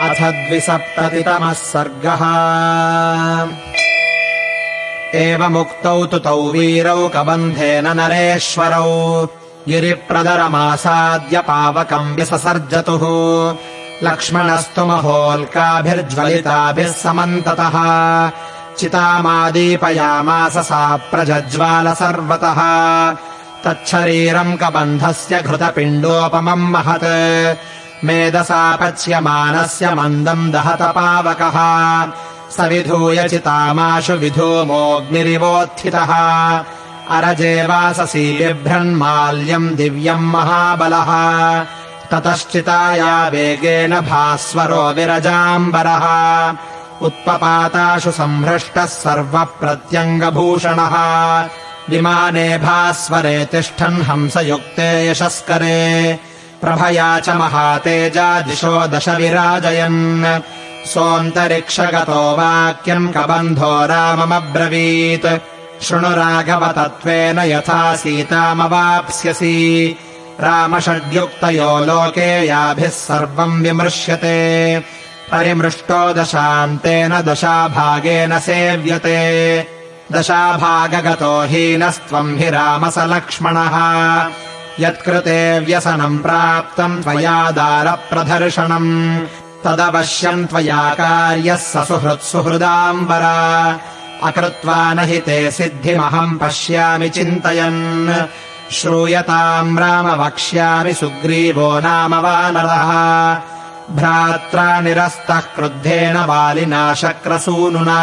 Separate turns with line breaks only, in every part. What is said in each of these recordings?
अथ द्विसप्ततितमः सर्गः। एवमुक्तौ तु तौ वीरौ कबन्धेन नरेश्वरौ। गिरिप्रदरमासाद्य पावकम् व्यससर्जतुः लक्ष्मणस्तु महोल्काभिर्ज्वलिताभिः समन्ततः। चितामादीपयामास सा प्रजज्वाल सर्वतः। तच्छरीरम् कबन्धस्य घृतपिण्डोपमम् महत् मेदसा पच्यमानस्य मन्दम् दहत पावकः स विधूय चितामाशु विधूमोऽग्निरिवोत्थितः। अरजे वाससी बिभ्रन्माल्यम् दिव्यम् महाबलः। ततश्चिताया वेगेन भास्वरो विरजाम्बरः। उत्पपाताशु सम्भ्रष्टः सर्वप्रत्यङ्गभूषणः। विमाने भास्वरे तिष्ठन् हंसयुक्ते यशस्करे प्रभया च महातेजा दिशो विराजयन् सोऽन्तरिक्षगतो वाक्यम् कबन्धो राममब्रवीत्। शृणु राघव तत्त्वेन यथा सीतामवाप्स्यसि। रामषड्युक्तयो लोके याभिः सर्वम् विमृश्यते। परिमृष्टो दशान्तेन दशाभागेन सेव्यते। दशाभागगतो हीनस्त्वम् हि रामस लक्ष्मणः यत्कृते व्यसनम् प्राप्तम् त्वया तदवश्यम् त्वया कार्यः स सुहृत्सुहृदाम्बर अकृत्वा न हि ते सिद्धिमहम् पश्यामि चिन्तयन्। श्रूयताम् राम वक्ष्यामि सुग्रीवो नाम वानरः भ्रात्रा निरस्तः क्रुद्धेन वालिना शक्रसूनुना।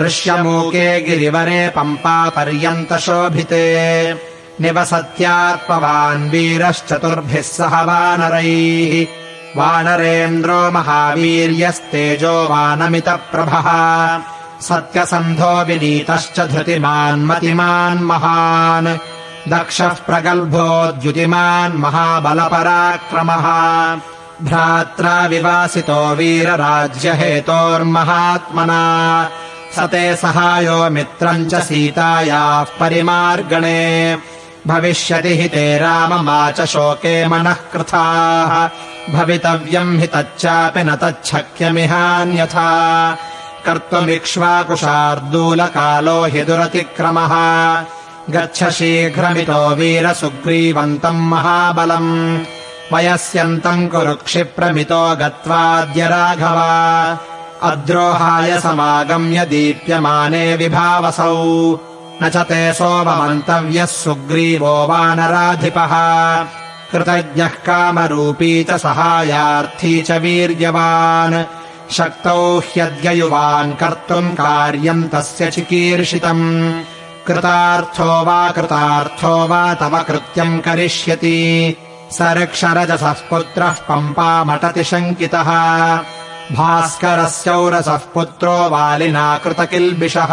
ऋष्यमूके गिरिवरे पम्पापर्यन्तशोभिते निवसत्यात्मवान् वीरश्चतुर्भिः सह वानरैः। वानरेन्द्रो महावीर्यस्तेजो वानमितप्रभः। सत्यसन्धो विनीतश्च धृतिमान् मतिमान् महान्। दक्षः प्रगल्भोद्युतिमान् महाबलपराक्रमः। भ्रात्रा विवासितो वीरराज्यहेतोर्महात्मना। स ते सहायो मित्रम् च सीतायाः परिमार्गणे भविष्यति हि ते राममा च शोके मनः कृथाः। भवितव्यम् हि तच्चापि न तच्छक्यमिहान्यथा। कर्तुमिक्ष्वाकुशार्दूलकालो हि दुरतिक्रमः। गच्छ शीघ्रमितो वीरसुग्रीवन्तम् महाबलम्। वयस्यन्तम् कुरु क्षिप्रमितो गत्वाद्य राघव। अद्रोहाय समागम्य दीप्यमाने विभावसौ न च ते सोममन्तव्यः सुग्रीवो वानराधिपः। कृतज्ञः कामरूपी च सहायार्थी च वीर्यवान्। शक्तौ ह्यद्ययुवान् कर्तुम् कार्यम् तस्य चिकीर्षितम्। कृतार्थो वा कृतार्थो वा तव कृत्यम् करिष्यति। स ऋक्षरजसः पुत्रः पम्पामटति शङ्कितः। भास्करस्यौरसः पुत्रो वालिना कृतकिल्बिषः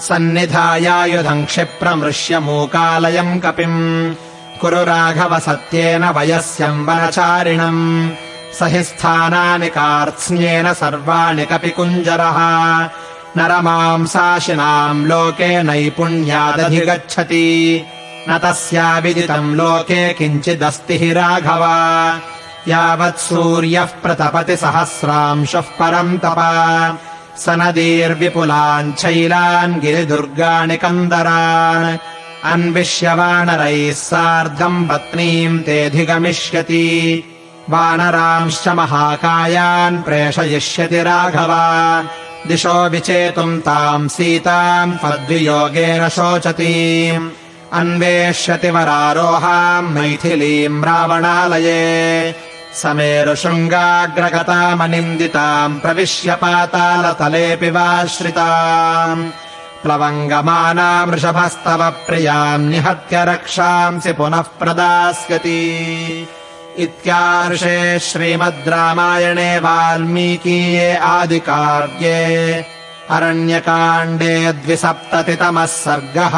सन्निधायायुधम् क्षिप्रमृश्यमूकालयम् कपिम्। कुरु राघव सत्येन वयस्यम् वनचारिणम्। स हि स्थानानि कार्त्स्न्येन सर्वाणि कपि कुञ्जरः नरमांसाशिनाम् लोके नैपुण्यादधिगच्छति। न तस्याविदितम् लोके किञ्चिदस्ति हि राघव। यावत् सूर्यः प्रतपति सहस्रांशः परम् तप स नदीर्विपुलान् गिरिदुर्गाणि कन्दरान्। अन्विष्य वानरैः सार्धम् पत्नीम् तेऽधिगमिष्यति। वानरांश्च महाकायान् प्रेषयिष्यति राघव। दिशो विचेतुम् ताम् सीताम् त्वद्वियोगेन शोचति अन्वेष्यति वरारोहाम् मैथिलीम् रावणालये समेरुशृङ्गाग्रगतामनिन्दिताम् प्रविश्य पातालतलेऽपि वाश्रिताम्। प्लवङ्गमानाम् वृषभस्तव प्रियाम् निहत्य रक्षांसि पुनः प्रदास्यति। इत्यार्षे श्रीमद् रामायणे वाल्मीकीये आदिकाव्ये अरण्यकाण्डे द्विसप्ततितमः सर्गः